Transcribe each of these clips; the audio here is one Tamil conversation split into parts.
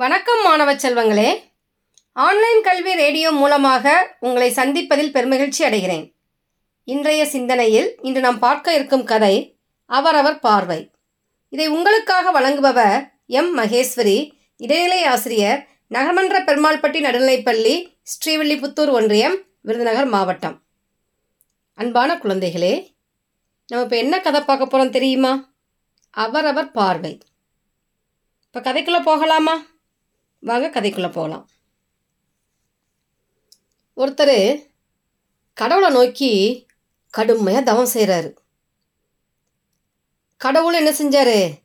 வணக்கம் மாணவ செல்வங்களே. ஆன்லைன் கல்வி ரேடியோ மூலமாக உங்களை சந்திப்பதில் பெருமகிழ்ச்சி அடைகிறேன். இன்றைய சிந்தனையில் இன்று நாம் பார்க்க இருக்கும் கதை அவரவர் பார்வை. இதை உங்களுக்காக வழங்குபவர் எம். மகேஸ்வரி இடைநிலை ஆசிரியர் நகர்மன்ற பெருமாள்பட்டி நடுநிலைப்பள்ளி ஸ்ரீவில்லிபுத்தூர் ஒன்றியம் விருதுநகர் மாவட்டம். அன்பான குழந்தைகளே நம்ம இப்போ என்ன கதை பார்க்க போகிறோம் தெரியுமா? அவரவர் பார்வை. இப்போ கதைக்குள்ளே போகலாமா? வாங்க கதைக்குள்ளே போகலாம் ஒருத்தர் கடவுளை நோக்கி கடுமையாக தவம் செய்கிறாரு கடவுள் என்ன செஞ்சார்?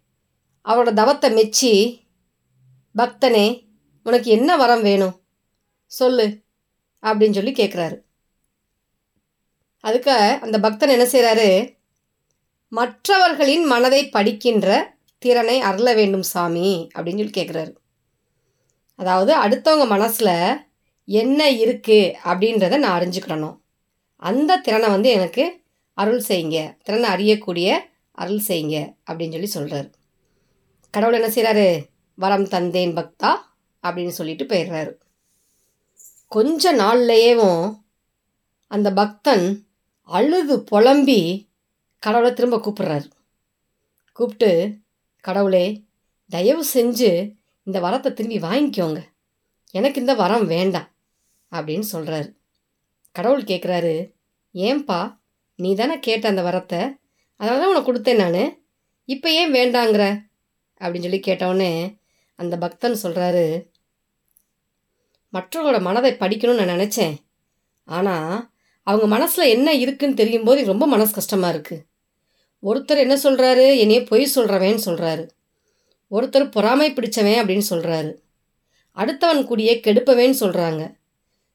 அவரோட தவத்தை மெச்சி பக்தனே உனக்கு என்ன வரம் வேணும்? சொல்லு அப்படின்னு சொல்லி கேட்குறாரு அதுக்கு அந்த பக்தன் என்ன செய்கிறாரு மற்றவர்களின் மனதை படிக்கின்ற திறனை அருள வேண்டும் சாமி அப்படின்னு சொல்லி கேட்குறாரு அதாவது அடுத்தவங்க மனசில் என்ன இருக்குது அப்படின்றத நான் அறிஞ்சுக்கிடணும். அந்த திறனை வந்து எனக்கு அருள் செய்யுங்க. திறனை அறியக்கூடிய அருள் செய்யுங்க அப்படின்னு சொல்லி சொல்கிறாரு கடவுள் என்ன செய்கிறாரு வரம் தந்தேன் பக்தா அப்படின்னு சொல்லிட்டு போயிடுறாரு. கொஞ்ச நாள்லையேவும் அந்த பக்தன் அழுது புலம்பி கடவுளை திரும்ப கூப்பிட்றாரு. கூப்பிட்டு கடவுளே தயவு செஞ்சு இந்த வரத்தை திரும்பி வாங்கிக்கோங்க. எனக்கு இந்த வரம் வேண்டாம் அப்படின்னு சொல்கிறாரு கடவுள் கேட்குறாரு ஏன்பா நீ தானே கேட்ட அந்த வரத்தை? அதனால தான் உனக்கு கொடுத்தேன் நான். இப்போ ஏன் வேண்டாங்கிற? அப்படின்னு சொல்லி கேட்டவுடனே அந்த பக்தன் சொல்கிறாரு மற்றவங்களோட மனதை படிக்கணும்னு நான் நினச்சேன். ஆனால் அவங்க மனசில் என்ன இருக்குன்னு தெரியும் போது ரொம்ப மனசு கஷ்டமாக இருக்குது ஒருத்தர் என்ன சொல்கிறாரு என்னையே பொய் சொல்கிறவேன்னு சொல்கிறாரு ஒருத்தர் பொறாமை பிடிச்சவன் அப்படின்னு சொல்கிறாரு அடுத்தவன் கூடிய கெடுப்பவேன்னு சொல்கிறாங்க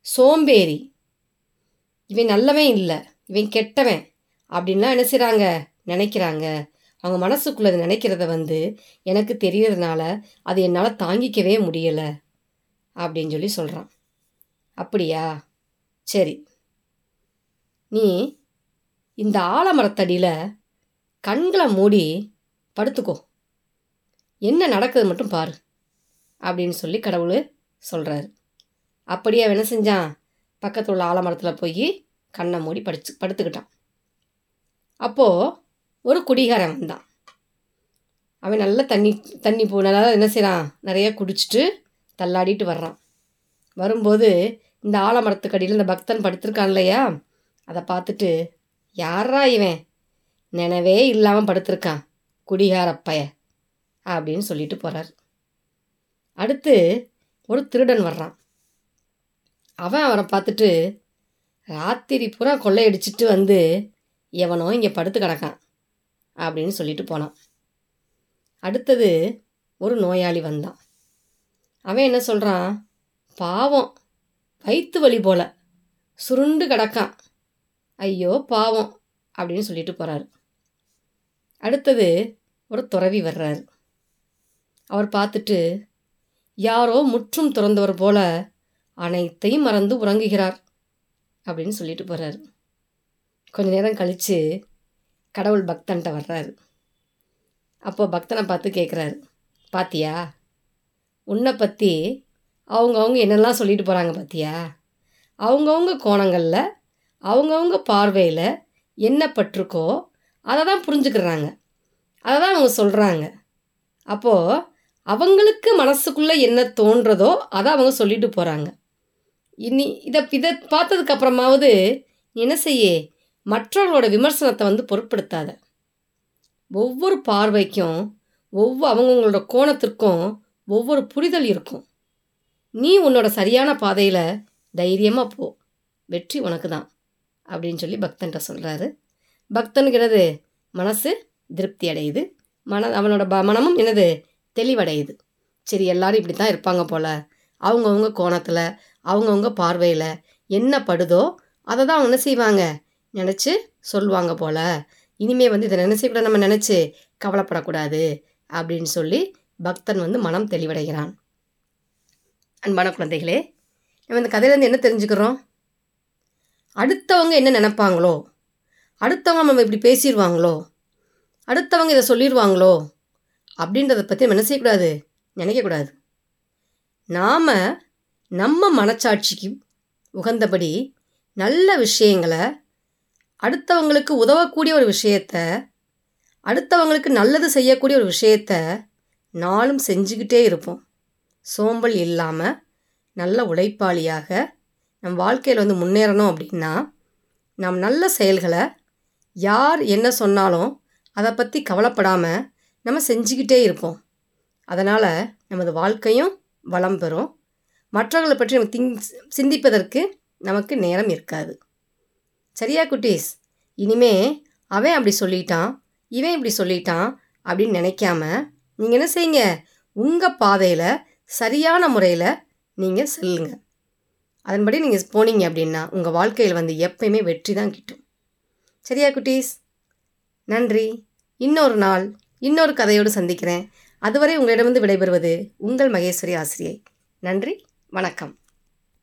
சோம்பேறி. இவன் நல்லவன் இல்லை. இவன் கெட்டவன் அப்படின்லாம் என்ன செய்கிறாங்க நினைக்கிறாங்க. அவங்க மனசுக்குள்ளே நினைக்கிறத வந்து எனக்கு தெரியறதுனால அது என்னால் தாங்கிக்கவே முடியலை அப்படின்னு சொல்லி சொல்கிறான் அப்படியா? சரி. நீ இந்த ஆலமரத்தடியில் கண்களை மூடி படுத்துக்கோ. என்ன நடக்குது மட்டும் பாரு அப்படின்னு சொல்லி கடவுள் சொல்கிறாரு அப்படியே என்ன செஞ்சான்? பக்கத்தில் உள்ள ஆலமரத்தில் போய் கண்ணை மூடி படிச்சு படுத்துக்கிட்டான். அப்போது ஒரு குடிகாரன் வந்தான். அவன் நல்லா தண்ணி தண்ணி போ நல்லா என்ன செய்கிறான் நிறைய குடிச்சிட்டு தள்ளாடிட்டு வர்றான். வரும்போது இந்த ஆலமரத்துக்கடியில் இந்த பக்தன் படுத்திருக்கான் இல்லையா? அதை பார்த்துட்டு யாரா இவன்? நினைவே இல்லாமல் படுத்திருக்கான் குடிகாரப்பைய அப்படின்னு சொல்லிட்டு போகிறார் அடுத்து ஒரு திருடன் வர்றான். அவன் அவரை பார்த்துட்டு ராத்திரி பூரா கொள்ளையடிச்சிட்டு வந்து எவனோ இங்கே படுத்து கிடக்கான் அப்படின்னு சொல்லிட்டு போனான். அடுத்தது ஒரு நோயாளி வந்தான். அவன் என்ன சொல்கிறான் பாவம் வயிற்று வலி போல சுருண்டு கிடக்கான். ஐயோ பாவம் அப்படின்னு சொல்லிட்டு போகிறாரு அடுத்தது ஒரு துறவி வர்றாரு. அவர் பார்த்துட்டு யாரோ முற்றும் துறந்தவர் போல அனைத்தையும் மறந்து உறங்குகிறார் அப்படின்னு சொல்லிட்டு போகிறார் கொஞ்ச நேரம் கழித்து கடவுள் பக்தன்ட்ட வர்றாரு. அப்போ பக்தனை பார்த்து கேட்குறாரு பாத்தியா உன்னை பற்றி அவங்கவுங்க என்னெல்லாம் சொல்லிட்டு போகிறாங்க பாத்தியா? அவங்கவுங்க கோணங்களில் அவங்கவுங்க பார்வையில் என்ன பட்டிருக்கோ அதை தான் புரிஞ்சுக்கிறாங்க. அதை தான் அவங்க சொல்கிறாங்க அப்போது அவங்களுக்கு மனசுக்குள்ளே என்ன தோன்றதோ அதை அவங்க சொல்லிட்டு போகிறாங்க இனி இதை இதை பார்த்ததுக்கப்புறமாவது என்ன செய்ய? மற்றவர்களோட விமர்சனத்தை வந்து பொருட்படுத்தாத. ஒவ்வொரு பார்வைக்கும் ஒவ்வொரு அவங்கவுங்களோட கோணத்திற்கும் ஒவ்வொரு புரிதல் இருக்கும். நீ உன்னோட சரியான பாதையில் தைரியமாக போ. வெற்றி உனக்கு தான் அப்படின்னு சொல்லி பக்தன்கிட்ட சொல்கிறாரு பக்தனுக்கு என்னது? மனசு திருப்தி அடையுது. மன அவனோட ப மனமும் என்னது? தெளிவடையுது. சரி எல்லாரும் இப்படி தான் இருப்பாங்க போல். அவங்கவுங்க கோணத்தில் அவங்கவுங்க பார்வையில் என்ன படுதோ அதை தான் அவங்க என்ன செய்வாங்க? நினச்சி சொல்லுவாங்க போல். இனிமே வந்து இதை நினச்சிக்கூட நம்ம நினச்சி கவலைப்படக்கூடாது அப்படின்னு சொல்லி பக்தன் வந்து மனம் தெளிவடைகிறான். அன்பான குழந்தைகளே நம்ம இந்த கதையிலேருந்து என்ன தெரிஞ்சுக்கிறோம்? அடுத்தவங்க என்ன நினைப்பாங்களோ அடுத்தவங்க நம்ம இப்படி பேசிடுவாங்களோ அடுத்தவங்க இதை சொல்லிடுவாங்களோ அப்படின்றத பற்றி நம்ம என்ன செய்யக்கூடாது? நினைக்கக்கூடாது. நாம் நம்ம மனச்சாட்சிக்கு உகந்தபடி நல்ல விஷயங்களை அடுத்தவங்களுக்கு உதவக்கூடிய ஒரு விஷயத்த அடுத்தவங்களுக்கு நல்லது செய்யக்கூடிய ஒரு விஷயத்த நாளும் செஞ்சுக்கிட்டே இருப்போம். சோம்பல் இல்லாமல் நல்ல உழைப்பாளியாக நம் வாழ்க்கையில் வந்து முன்னேறணும் அப்படின்னா நாம் நல்ல செயல்களை யார் என்ன சொன்னாலும் அதை பற்றி கவலைப்படாமல் நம்ம செஞ்சுக்கிட்டே இருப்போம். அதனால் நமது வாழ்க்கையும் வளம் பெறும். மற்றவர்களை பற்றி நம்ம திங்க் சிந்திப்பதற்கு நமக்கு நேரம் இருக்காது. சரியா குட்டீஸ்? இனிமே அவன் அப்படி சொல்லிட்டான் இவன் இப்படி சொல்லிட்டான் அப்படின்னு நினைக்காம நீங்கள் என்ன செய்யுங்க? உங்கள் பாதையில் சரியான முறையில் நீங்கள் செல்லுங்க. அதன்படி நீங்கள் போனீங்க அப்படின்னா உங்கள் வாழ்க்கையில் வந்து எப்பயுமே வெற்றி தான் கிட்டும். சரியா குட்டீஸ்? நன்றி. இன்னொரு நாள் இன்னொரு கதையோடு சந்திக்கிறேன். அதுவரை உங்களிடமிருந்து விடைபெறுவது உங்கள் மகேஸ்வரி ஆசிரியை. நன்றி வணக்கம்.